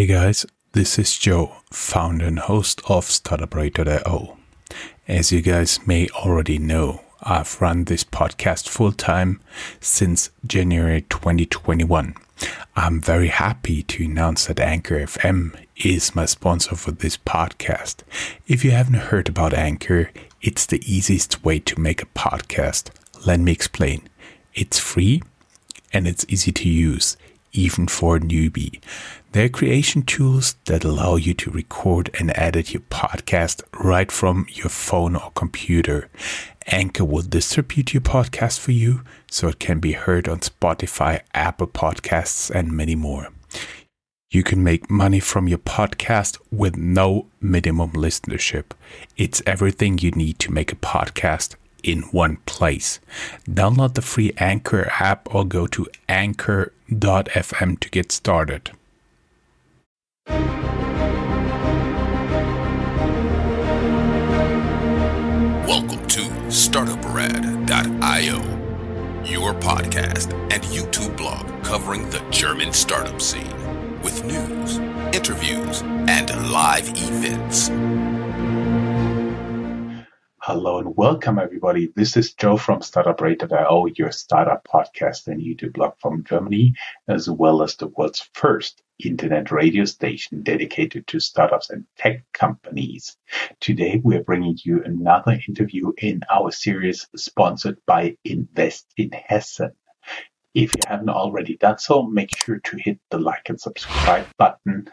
Hey guys, this is Joe, founder and host of StartupRad.io. As you guys may already know, I've run this podcast full time since January 2021. I'm very happy to announce that Anchor FM is my sponsor for this podcast. If you haven't heard about Anchor, it's the easiest way to make a podcast. Let me explain. It's free and it's easy to use, even for a newbie. There are creation tools that allow you to record and edit your podcast right from your phone or computer. Anchor will distribute your podcast for you so it can be heard on Spotify, Apple Podcasts, and many more. You can make money from your podcast with no minimum listenership. It's everything you need to make a podcast in one place. Download the free Anchor app or go to anchor.fm to get started. Welcome to StartupRad.io, your podcast and YouTube blog covering the German startup scene with news, interviews, and live events. Hello and welcome, everybody. This is Joe from StartupRad.io, your startup podcast and YouTube blog from Germany, as well as the world's first internet radio station dedicated to startups and tech companies. Today, we're bringing you another interview in our series sponsored by Invest in Hessen. If you haven't already done so, make sure to hit the like and subscribe button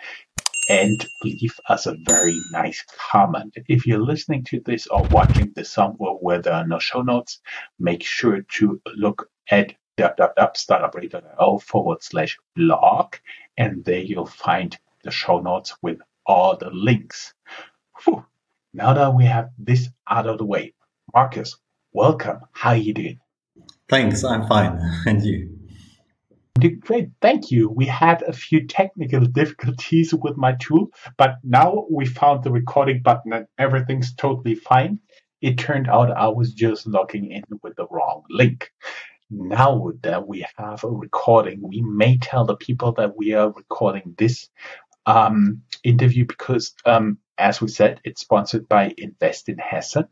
and leave us a very nice comment. If you're listening to this or watching this somewhere where there are no show notes, make sure to look at www.startuprad.io forward slash blog, and there you'll find the show notes with all the links. Whew. Now that we have this out of the way, Marcus, welcome. How are you doing? Thanks, I'm fine. And you? Great, thank you. We had a few technical difficulties with my tool, but now we found the recording button and everything's totally fine. It turned out I was just logging in with the wrong link. Now that we have a recording, we may tell the people that we are recording this um, interview because, um, as we said, it's sponsored by Invest in Hessen,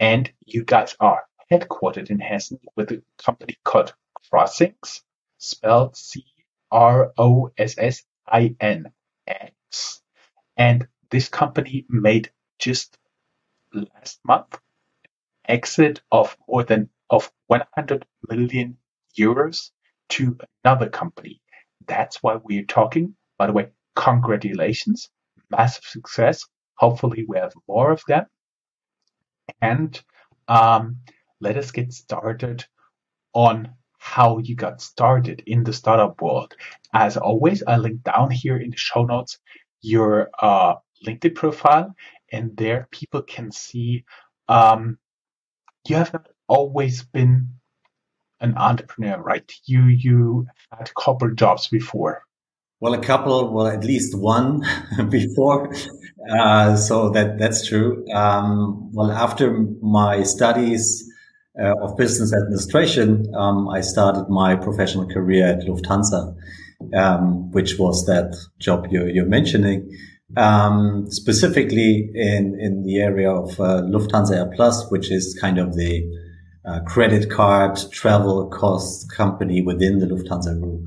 and you guys are headquartered in Hessen with a company called Crossinx spelled C R O S S I N X. And this company made just last month exit of more than of 100 million euros to another company. That's why we're talking. By the way, congratulations, massive success. Hopefully, we have more of them. And um, let us get started on how you got started in the startup world. As always, I link down here in the show notes your uh, LinkedIn profile, and there people can see um, you have not always been an entrepreneur, right? You you had corporate jobs before. Well, a couple, well, at least one before. Uh, so that that's true. Um, well, after my studies uh, of business administration, um, I started my professional career at Lufthansa, um, which was that job you're, you're mentioning, um, specifically in, in the area of uh, Lufthansa AirPlus, which is kind of the uh, credit card travel cost company within the Lufthansa group.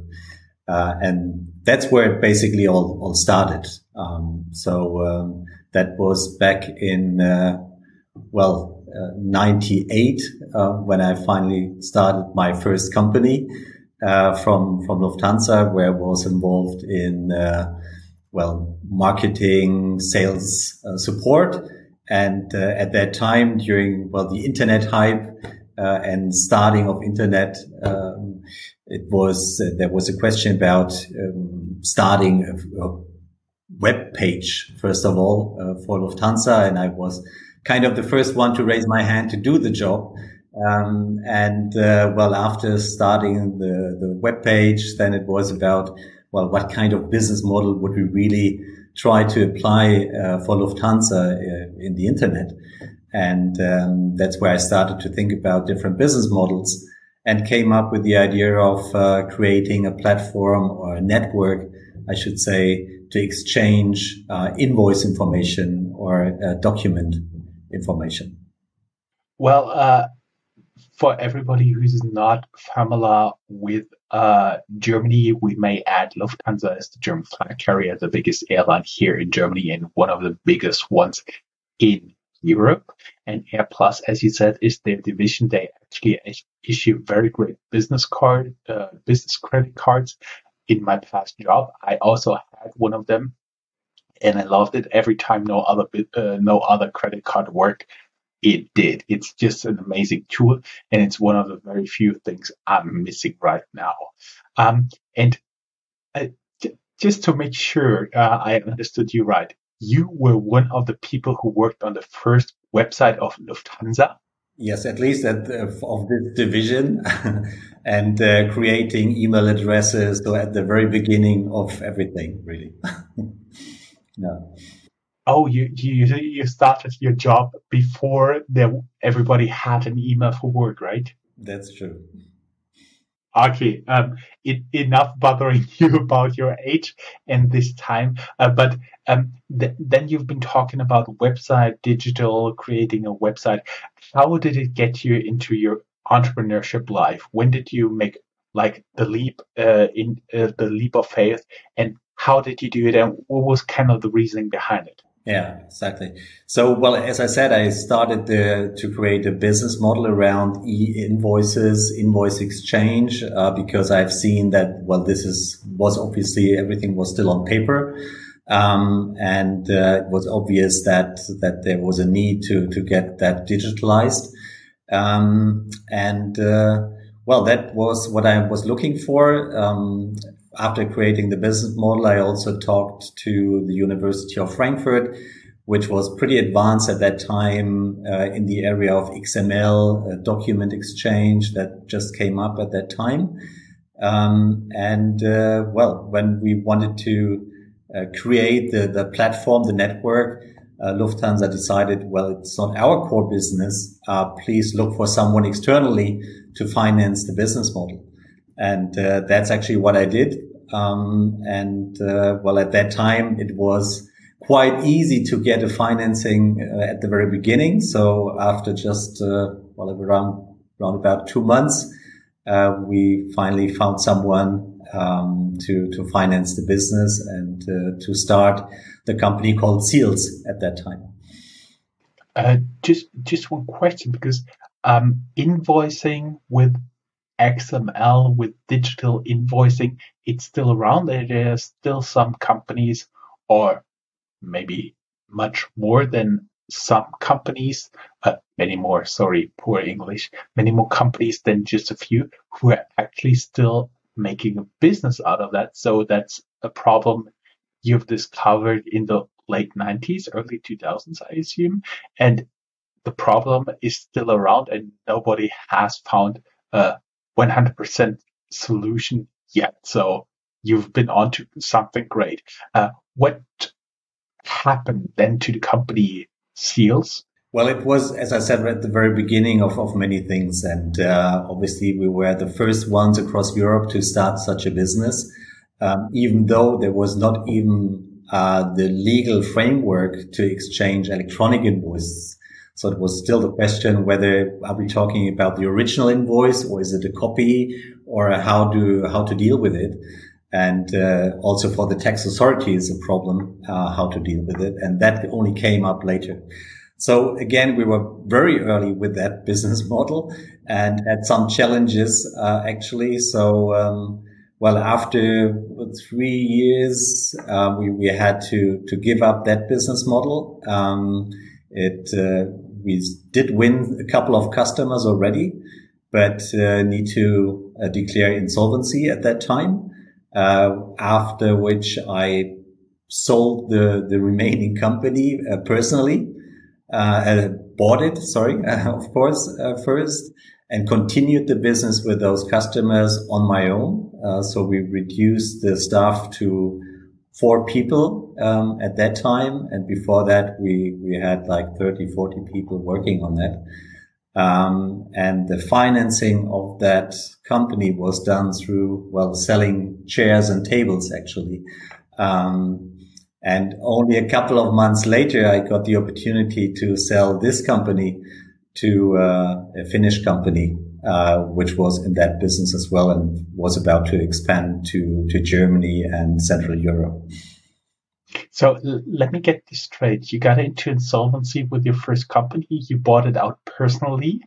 Uh, and that's where it basically all, all started. Um, so um, that was back in, uh, well, 98 uh, when I finally started my first company uh, from from Lufthansa, where I was involved in uh, well marketing, sales support, and at that time during well the internet hype and starting of internet. Um, it was there was a question about um, starting a, a, web page first of all for Lufthansa, and I was kind of the first one to raise my hand to do the job. Um, and uh, well, after starting the the web page, then it was about well, what kind of business model would we really try to apply uh, for Lufthansa uh, in the internet? And um, that's where I started to think about different business models and came up with the idea of uh, creating a platform or a network I should say, to exchange uh, invoice information or uh, document information? Well, uh, for everybody who's not familiar with uh, Germany, we may add Lufthansa as the German flag carrier, the biggest airline here in Germany and one of the biggest ones in Europe. And AirPlus, as you said, is their division. They actually issue very great business card, uh, business credit cards. In my past job, I also had one of them, and I loved it. Every time no other uh, no other credit card worked, it did. It's just an amazing tool, and it's one of the very few things I'm missing right now. Um, and uh, just to make sure uh, I understood you right, you were one of the people who worked on the first website of Lufthansa. Yes, at least at, of this division and uh, creating email addresses. So at the very beginning of everything, really. no. Oh, you, you you started your job before there everybody had an email for work, right? That's true. Okay, um, it, enough bothering you about your age and this time. Uh, but um, th- then you've been talking about website, digital, creating a website. How did it get you into your entrepreneurship life? When did you make like the leap uh, in uh, the leap of faith, and how did you do it? And what was kind of the reasoning behind it? Yeah, exactly. So, well, as I said, I started the, to create a business model around e-invoices, invoice exchange, uh, because I've seen that, well, this is, was obviously everything was still on paper. Um, and, uh, it was obvious that, that there was a need to, to get that digitalized. Um, and, uh, well, that was what I was looking for. Um, after creating the business model, I also talked to the University of Frankfurt, which was pretty advanced at that time uh, in the area of XML uh, document exchange that just came up at that time. Um, and uh, well, when we wanted to uh, create the, the platform, the network, uh, Lufthansa decided, well, it's not our core business. Uh, please look for someone externally to finance the business model. And uh, that's actually what I did. Um, and uh, well, at that time, it was quite easy to get a financing uh, at the very beginning. So after just uh, well, around around about two months, uh, we finally found someone um, to to finance the business and uh, to start the company called Seals at that time. just just one question because um, invoicing with XML with digital invoicing, it's still around. There are still some companies, or maybe much more than some companies, uh, many more, sorry, poor English, many more companies than just a few who are actually still making a business out of that. So that's a problem you've discovered in the late 90s, early 2000s, I assume. And the problem is still around and nobody has found a 100% solution yet. So you've been onto something great. Uh, what happened then to the company Seals? Well, it was, as I said, at the very beginning of, of many things. And uh, obviously, we were the first ones across Europe to start such a business, um, even though there was not even uh, the legal framework to exchange electronic invoices. So it was still the question whether are we talking about the original invoice or is it a copy or how do how to deal with it? And uh, also for the tax authorities, a problem uh, how to deal with it, and that only came up later. So again, we were very early with that business model and had some challenges uh, actually. So um, well, after three years, uh, we we had to to give up that business model. Um, it uh, we did win a couple of customers already, but uh, need to uh, declare insolvency at that time. Uh, after which I sold the the remaining company uh, personally, uh, bought it. Sorry, of course, first, and continued the business with those customers on my own. so we reduced the staff to four people um, at that time. And before that, we, we had like 30, 40 people working on that. Um, and the financing of that company was done through, well, selling chairs and tables actually. Um, and only a couple of months later, I got the opportunity to sell this company to uh, a Finnish company, uh, which was in that business as well and was about to expand to, to Germany and Central Europe. So l- let me get this straight. You got into insolvency with your first company. You bought it out personally.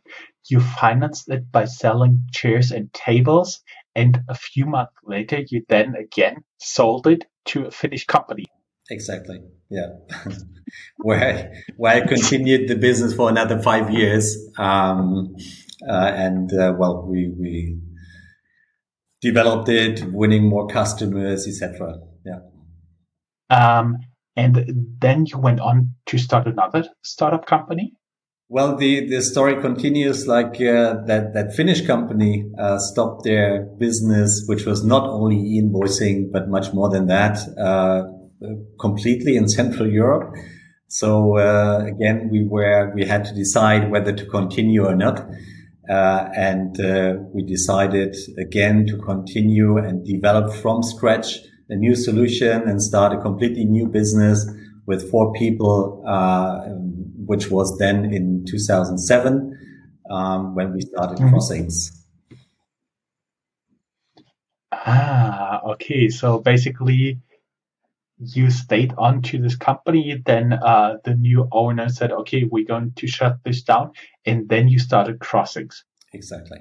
You financed it by selling chairs and tables. And a few months later, you then again sold it to a Finnish company. Exactly. Yeah. where, I, where I continued the business for another five years. Um, and, uh, well, we, we developed it, winning more customers, etc. Yeah. Um, and then you went on to start another startup company. Well, the, the story continues like uh, that, that Finnish company uh, stopped their business, which was not only invoicing, but much more than that, uh, completely in Central Europe. So uh, again, we were, we had to decide whether to continue or not. Uh, and uh, we decided again to continue and develop from scratch a new solution and start a completely new business with four people, uh, which was then in 2007 um, when we started mm-hmm. Crossinx. Ah, okay. So basically, you stayed on to this company. Then uh, the new owner said, "Okay, we're going to shut this down," and then you started Crossinx. Exactly.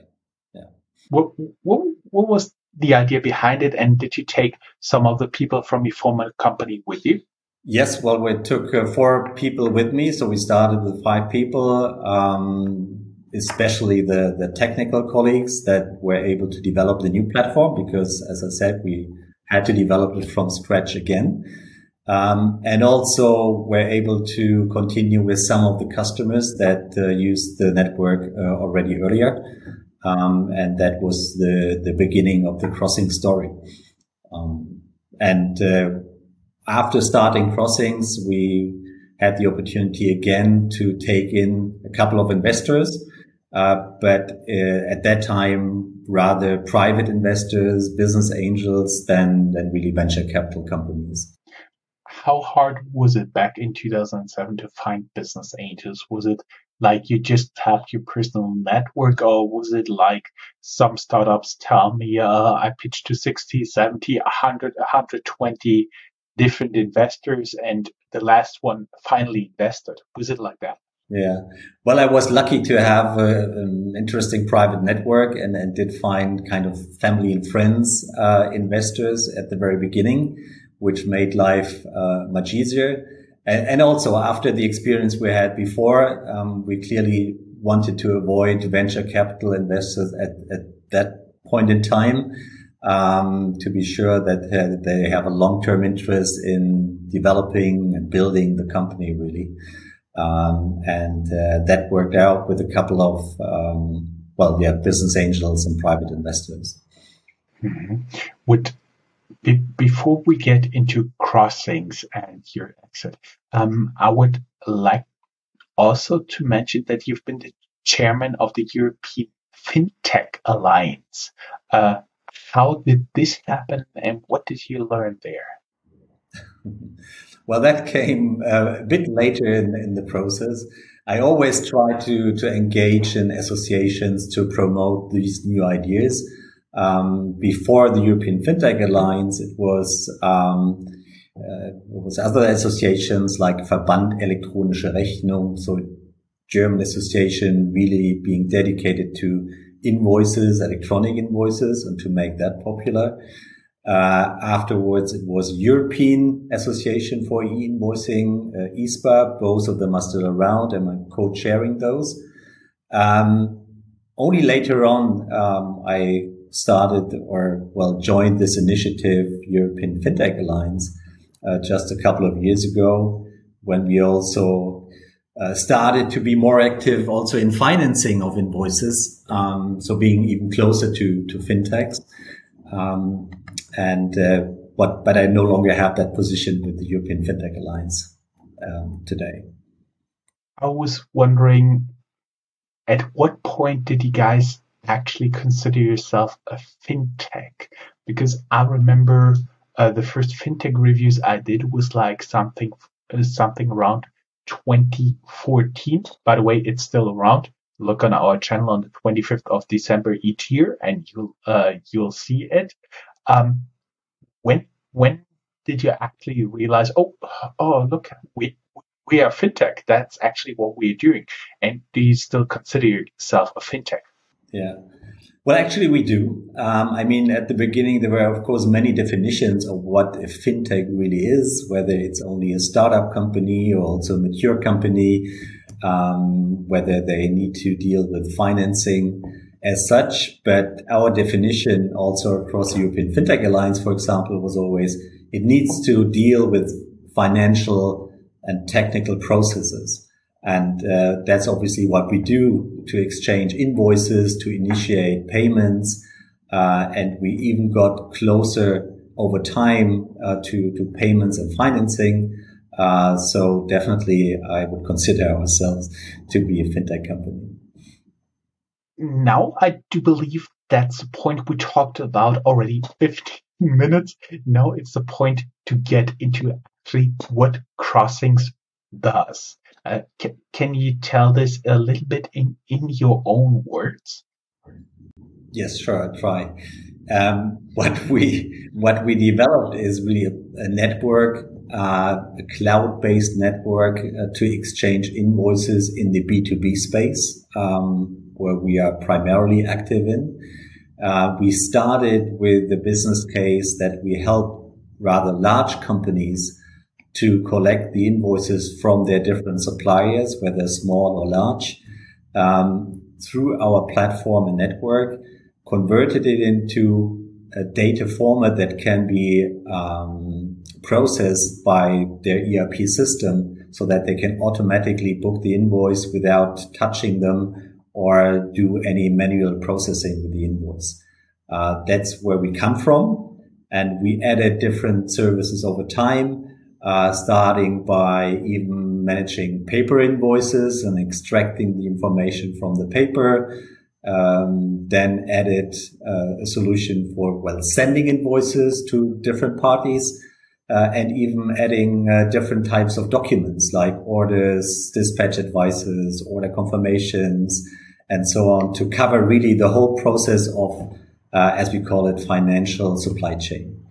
Yeah. What what what was the idea behind it? And did you take some of the people from your former company with you? Yes, well, we took uh, four people with me. So we started with five people, um, especially the, the technical colleagues that were able to develop the new platform because, as I said, we had to develop it from scratch again. Um, and also we're able to continue with some of the customers that uh, used the network uh, already earlier. Um, and that was the, the beginning of the Crossinx story. Um, and uh, after starting Crossinx, we had the opportunity again to take in a couple of investors, uh, but uh, at that time, rather private investors, business angels than, than really venture capital companies. How hard was it back in 2007 to find business angels? Was it like you just have your personal network or was it like some startups tell me uh, i pitched to 60 70 100 120 different investors and the last one finally invested was it like that yeah well i was lucky to have a, an interesting private network and, and did find kind of family and friends uh, investors at the very beginning which made life uh, much easier and, and also after the experience we had before, um, we clearly wanted to avoid venture capital investors at, at that point in time. Um, to be sure that uh, they have a long-term interest in developing and building the company really. Um, and uh, that worked out with a couple of, um, well, yeah, business angels and private investors. Mm-hmm. Would be, before we get into Crossinx and your exit, um, I would like also to mention that you've been the chairman of the European FinTech Alliance. Uh, how did this happen and what did you learn there? Well, that came uh, a bit later in, in, the process. I always try to, to engage in associations to promote these new ideas. Um, before the European FinTech Alliance, it was um, uh, it was other associations like Verband Elektronische Rechnung, so German association really being dedicated to invoices, electronic invoices, and to make that popular. Uh, afterwards, it was European Association for E-invoicing, uh. Both of them are still around, and I'm co-chairing those. Um, only later on, um, I started or well joined this initiative, European FinTech Alliance, uh, just a couple of years ago, when we also uh, started to be more active also in financing of invoices, um, so being even closer to to fintechs. Um, and uh, but but I no longer have that position with the European FinTech Alliance um, today. I was wondering at what point did you guys actually consider yourself a fintech? Because I remember uh, the first fintech reviews I did was like something uh, something around 2014. By the way, it's still around. Look on our channel on the 25th of December each year, and you'll uh, you'll see it. Um, when when did you actually realize? Oh, oh, look, we we are fintech. That's actually what we're doing. And do you still consider yourself a fintech? Yeah. Well, actually, we do. Um, I mean, at the beginning, there were, of course, many definitions of what a fintech really is, whether it's only a startup company or also a mature company, um, whether they need to deal with financing as such. But our definition also across the European FinTech Alliance, for example, was always it needs to deal with financial and technical processes. And uh, that's obviously what we do to exchange invoices, to initiate payments. Uh, and we even got closer over time uh, to, to payments and financing. Uh, so definitely I would consider ourselves to be a fintech company. Now I do believe that's the point we talked about already 15 minutes. Now it's the point to get into actually what Crossinx does. Uh, can, can you tell this a little bit in, in your own words? Yes, sure. I'll try. Um, what we what we developed is really a, a network, uh, a cloud-based network uh, to exchange invoices in the B2B space, um, where we are primarily active in. Uh, we started with the business case that we help rather large companies to collect the invoices from their different suppliers, whether small or large, um, through our platform and network, converted it into a data format that can be um, processed by their ERP system so that they can automatically book the invoice without touching them or do any manual processing with the invoice. Uh, that's where we come from. And we added different services over time uh, starting by even managing paper invoices and extracting the information from the paper. Um, then added uh, a solution for well sending invoices to different parties. Uh, and even adding uh, different types of documents like orders, dispatch advices, order confirmations, and so on to cover really the whole process of, uh, as we call it, financial supply chain.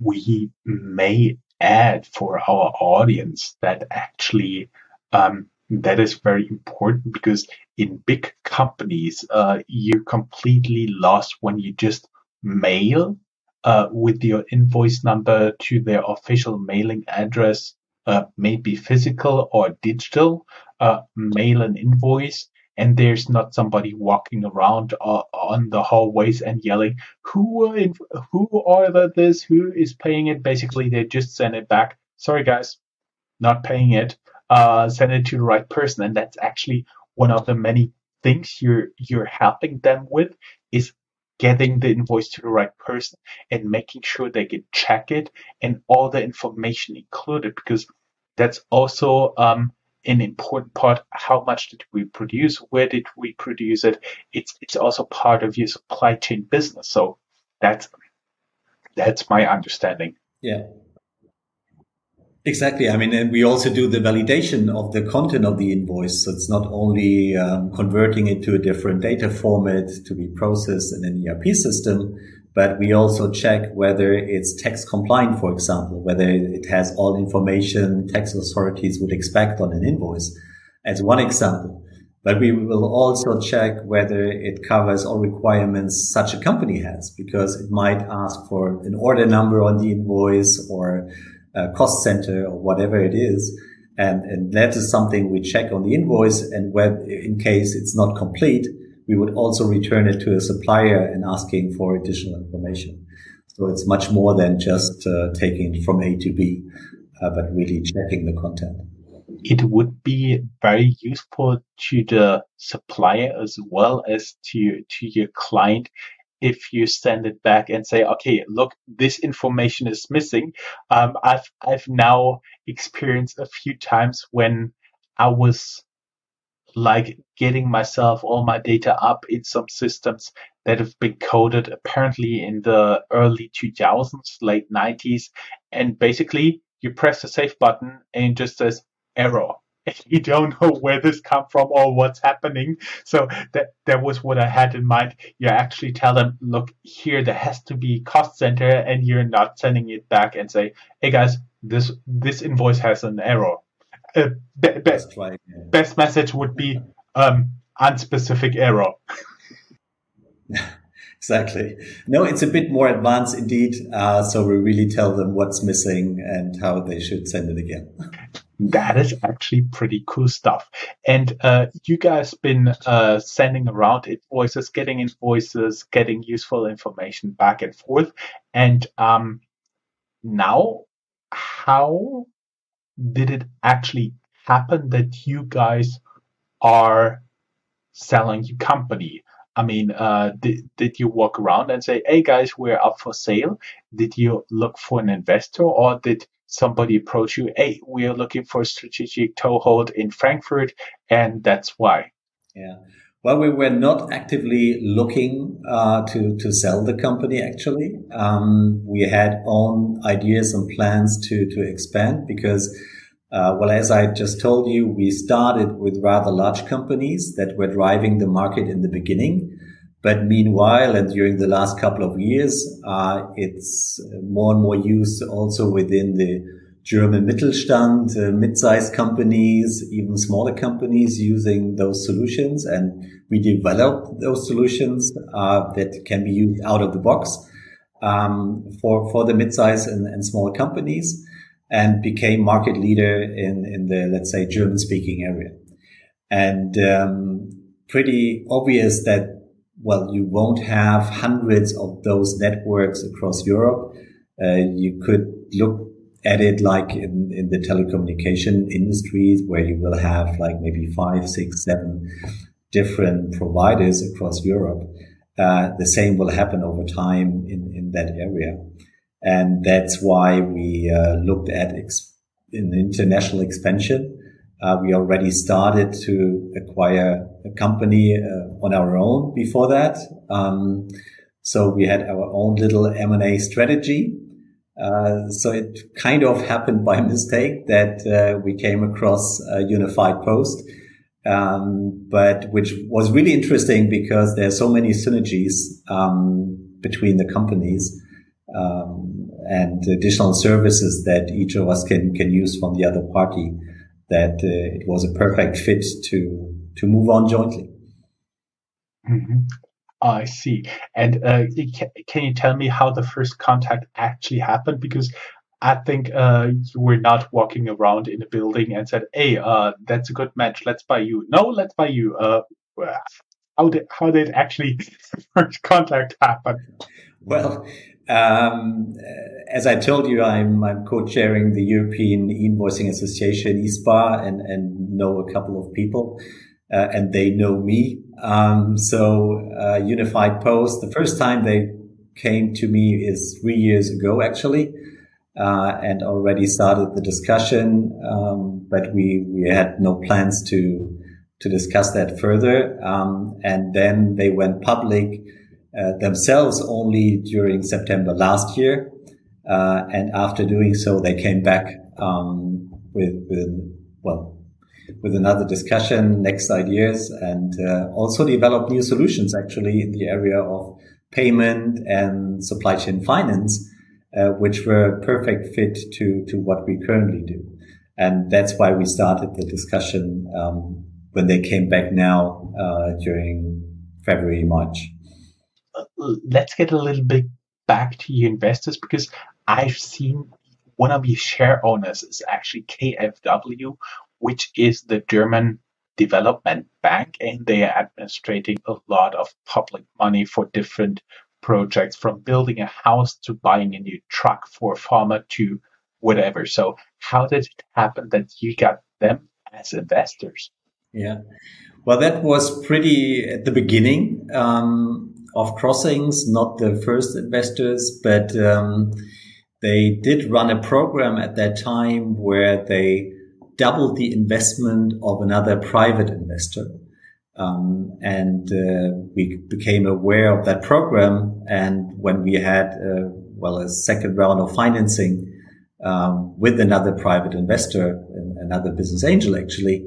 We may add for our audience that actually um, that is very important because in big companies uh, you're completely lost when you just mail uh, with your invoice number to their official mailing address, uh, maybe physical or digital, uh, mail an invoice and there's not somebody walking around uh, on the hallways and yelling, "Who in, who ordered this? Who is paying it?" Basically, they just send it back. Sorry, guys, not paying it. Uh, send it to the right person, and that's actually one of the many things you're you're helping them with is getting the invoice to the right person and making sure they can check it and all the information included because that's also um, an important part. How much did we produce? Where did we produce it? It's it's also part of your supply chain business. So that's that's my understanding. Yeah. Exactly. I mean, and we also do the validation of the content of the invoice. So it's not only um, converting it to a different data format to be processed in an ERP system, but we also check whether it's tax compliant, for example, whether it has all information tax authorities would expect on an invoice as one example. But we will also check whether it covers all requirements such a company has, because it might ask for an order number on the invoice or a cost center or whatever it is. And, and that is something we check on the invoice. And where, in case it's not complete, we would also return it to a supplier and asking for additional information. So it's much more than just uh, taking it from A to B, uh, but really checking the content. It would be very useful to the supplier as well as to to your client if you send it back and say, okay, look, this information is missing. Um, I've I've now experienced a few times when I was like getting myself all my data up in some systems that have been coded apparently in the early 2000s, late 90s. And basically, you press the save button and it just says error. You don't know where this come from or what's happening. So that that was what I had in mind. You actually tell them, look, here there has to be cost center, and you're not sending it back and say, hey guys, this this invoice has an error. Uh, be, be, right, yeah. Best message would be um, unspecific error. exactly. No, it's a bit more advanced indeed. Uh, so we really tell them what's missing and how they should send it again. That is actually pretty cool stuff. And uh, you guys been uh, sending around invoices, getting invoices, getting useful information back and forth. And um, now, how did it actually happen that you guys are selling your company? I mean, uh, did, did you walk around and say, hey guys, we're up for sale? Did you look for an investor or did somebody approach you, hey, we are looking for a strategic toehold in Frankfurt and that's why? Yeah. Well, we were not actively looking uh, to to sell the company. Actually, um, we had own ideas and plans to to expand because uh, well, as I just told you, we started with rather large companies that were driving the market in the beginning. But meanwhile, and during the last couple of years, uh, it's more and more used also within the German Mittelstand, uh, mid-sized companies, even smaller companies using those solutions. And we developed those solutions uh, that can be used out of the box um, for, for the mid-sized and, and smaller companies and became market leader in, in the, let's say, German speaking area. And, um, pretty obvious that, well, you won't have hundreds of those networks across Europe. Uh, you could look at it like in, in the telecommunication industries where you will have like maybe five, six, seven different providers across Europe. Uh, the same will happen over time in, in that area. And that's why we uh, looked at ex- an international expansion. Uh, we already started to acquire a company uh, on our own before that. Um, so we had our own little M&A strategy. Uh, so it kind of happened by mistake that uh, we came across Unifiedpost. Um, but which was really interesting because there are so many synergies um, between the companies um, and additional services that each of us can can use from the other party. That uh, it was a perfect fit to to move on jointly. Mm-hmm. I see. And uh, can you tell me how the first contact actually happened? Because I think uh, you were not walking around in a building and said, "Hey, uh, that's a good match. Let's buy you." No, let's buy you. Uh, how did how did actually first contact happen? Well, um, as I told you, I'm, I'm co-chairing the European Invoicing Association, (EESPA) and, and know a couple of people, uh, and they know me. Um, so, uh, Unifiedpost, the first time they came to me is three years ago, actually, uh, and already started the discussion. Um, but we, we had no plans to, to discuss that further. Um, and then they went public uh, themselves only during September last year. Uh, and after doing so, they came back um, with, with, well, with another discussion, next ideas, and uh, also developed new solutions actually in the area of payment and supply chain finance, uh, which were a perfect fit to, to what we currently do. And that's why we started the discussion um, when they came back now uh, during February, March let's get a little bit back to you investors because I've seen one of your share owners is actually KfW, which is the German development bank, and they are administrating a lot of public money for different projects from building a house to buying a new truck for a farmer to whatever. So how did it happen that you got them as investors? Yeah. Well, that was pretty at the beginning. Um, of Crossinx, not the first investors, but um, they did run a program at that time where they doubled the investment of another private investor. Um, and uh, we became aware of that program. And when we had, uh, well, a second round of financing um, with another private investor, another business angel, actually,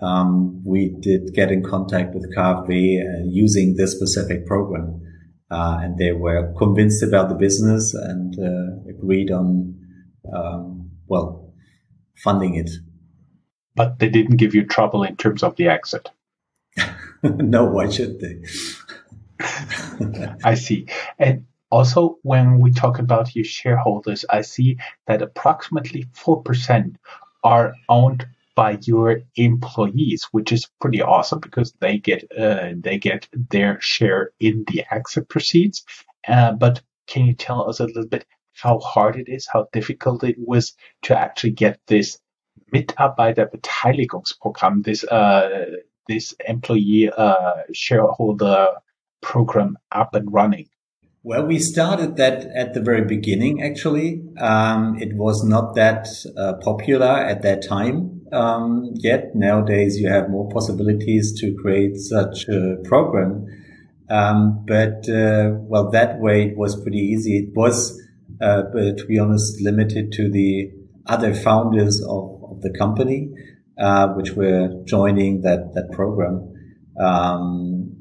um, we did get in contact with KfW uh, using this specific program. Uh, and they were convinced about the business and uh, agreed on, um, well, funding it. But they didn't give you trouble in terms of the exit. no, why should they? I see. And also, when we talk about your shareholders, I see that approximately 4% are owned by your employees, which is pretty awesome because they get uh, they get their share in the exit proceeds. Uh, but can you tell us a little bit how hard it is, how difficult it was to actually get this Mitarbeiterbeteiligungsprogramm, this uh, this employee uh, shareholder program up and running? Well, we started that at the very beginning, actually. Um, it was not that uh, popular at that time um, yet. Nowadays, you have more possibilities to create such a program. Um, but, uh, well, that way it was pretty easy. It was, uh, to be honest, limited to the other founders of, of the company, uh, which were joining that, that program. Um,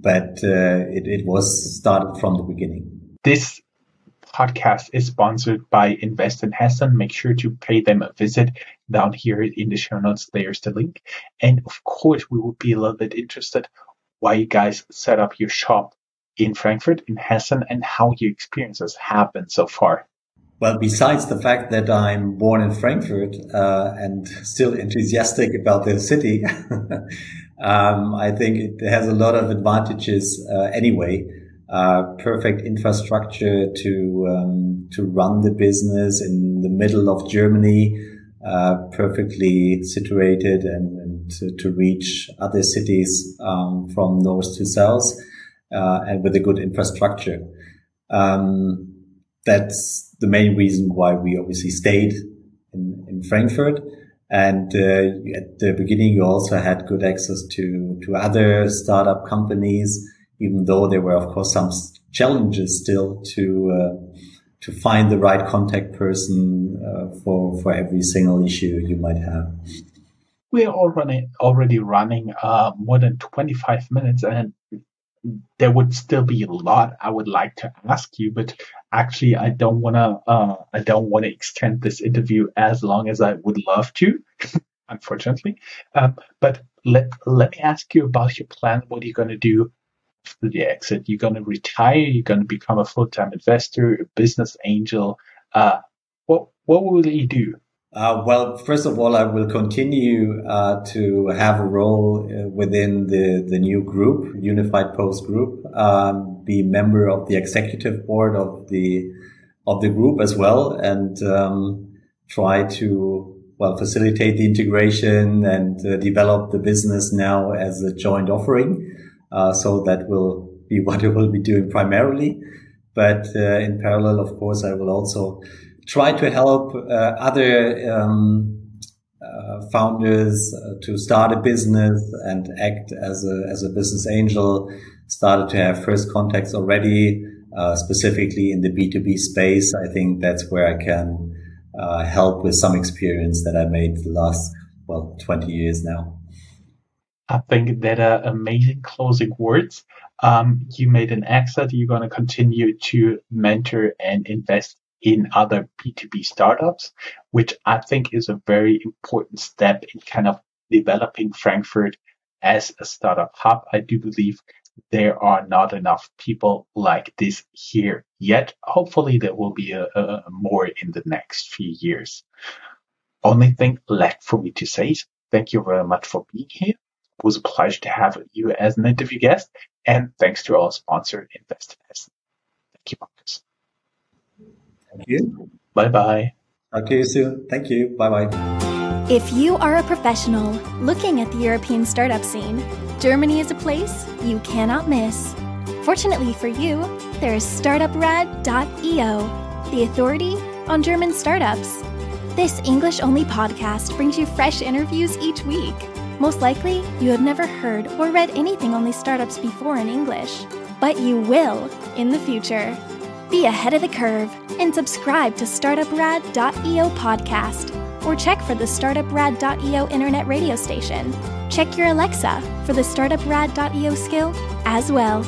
but uh, it, it was started from the beginning. This podcast is sponsored by Invest in Hessen. Make sure to pay them a visit down here in the show notes. There's the link. And of course, we would be a little bit interested why you guys set up your shop in Frankfurt, in Hessen, and how your experiences have been so far. Well, besides the fact that I'm born in Frankfurt uh, and still enthusiastic about the city, um, I think it has a lot of advantages uh, anyway. Uh, perfect infrastructure to um, to run the business in the middle of Germany, uh, perfectly situated and, and to, to, reach other cities um, from north to south, uh, and with a good infrastructure. Um, that's the main reason why we obviously stayed in, in Frankfurt. And uh, at the beginning, you also had good access to to other startup companies, even though there were, of course, some challenges still to uh, to find the right contact person uh, for for every single issue you might have. We are already already running uh, more than twenty five minutes, and there would still be a lot I would like to ask you, but actually I don't wanna uh, I don't wanna extend this interview as long as I would love to, unfortunately. Um, but let let me ask you about your plan. What are you gonna do after the exit? You're gonna retire? You're gonna become a full time investor, a business angel? Uh, what what will you do? Uh, well, first of all, I will continue uh, to have a role uh, within the, the new group, Unifiedpost Group, um, be member of the executive board of the of the group as well, and um, try to well facilitate the integration and uh, develop the business now as a joint offering. Uh, so that will be what I will be doing primarily, but in parallel, of course, I will also try to help uh, other um, uh, founders uh, to start a business and act as a as a business angel. Started to have first contacts already, specifically in the B two B space. I think that's where I can uh, help with some experience that I made the last well twenty years now. I think that are amazing closing words. Um, you made an exit. You're going to continue to mentor and invest in other B2B startups, which I think is a very important step in kind of developing Frankfurt as a startup hub. I do believe there are not enough people like this here yet. Hopefully there will be a, a more in the next few years. Only thing left for me to say is thank you very much for being here. It was a pleasure to have you as an interview guest and thanks to our sponsor, InvestInHessen. Thank you. Thank you. Bye bye. Talk to you soon. Thank you. Bye bye. If you are a professional looking at the European startup scene, Germany is a place you cannot miss. Fortunately for you, there is startuprad.io, the authority on German startups. This English only podcast brings you fresh interviews each week. Most likely, you have never heard or read anything on these startups before in English, but you will in the future. Be ahead of the curve and subscribe to StartupRad.io podcast or check for the StartupRad.io internet radio station. Check your Alexa for the StartupRad.io skill as well.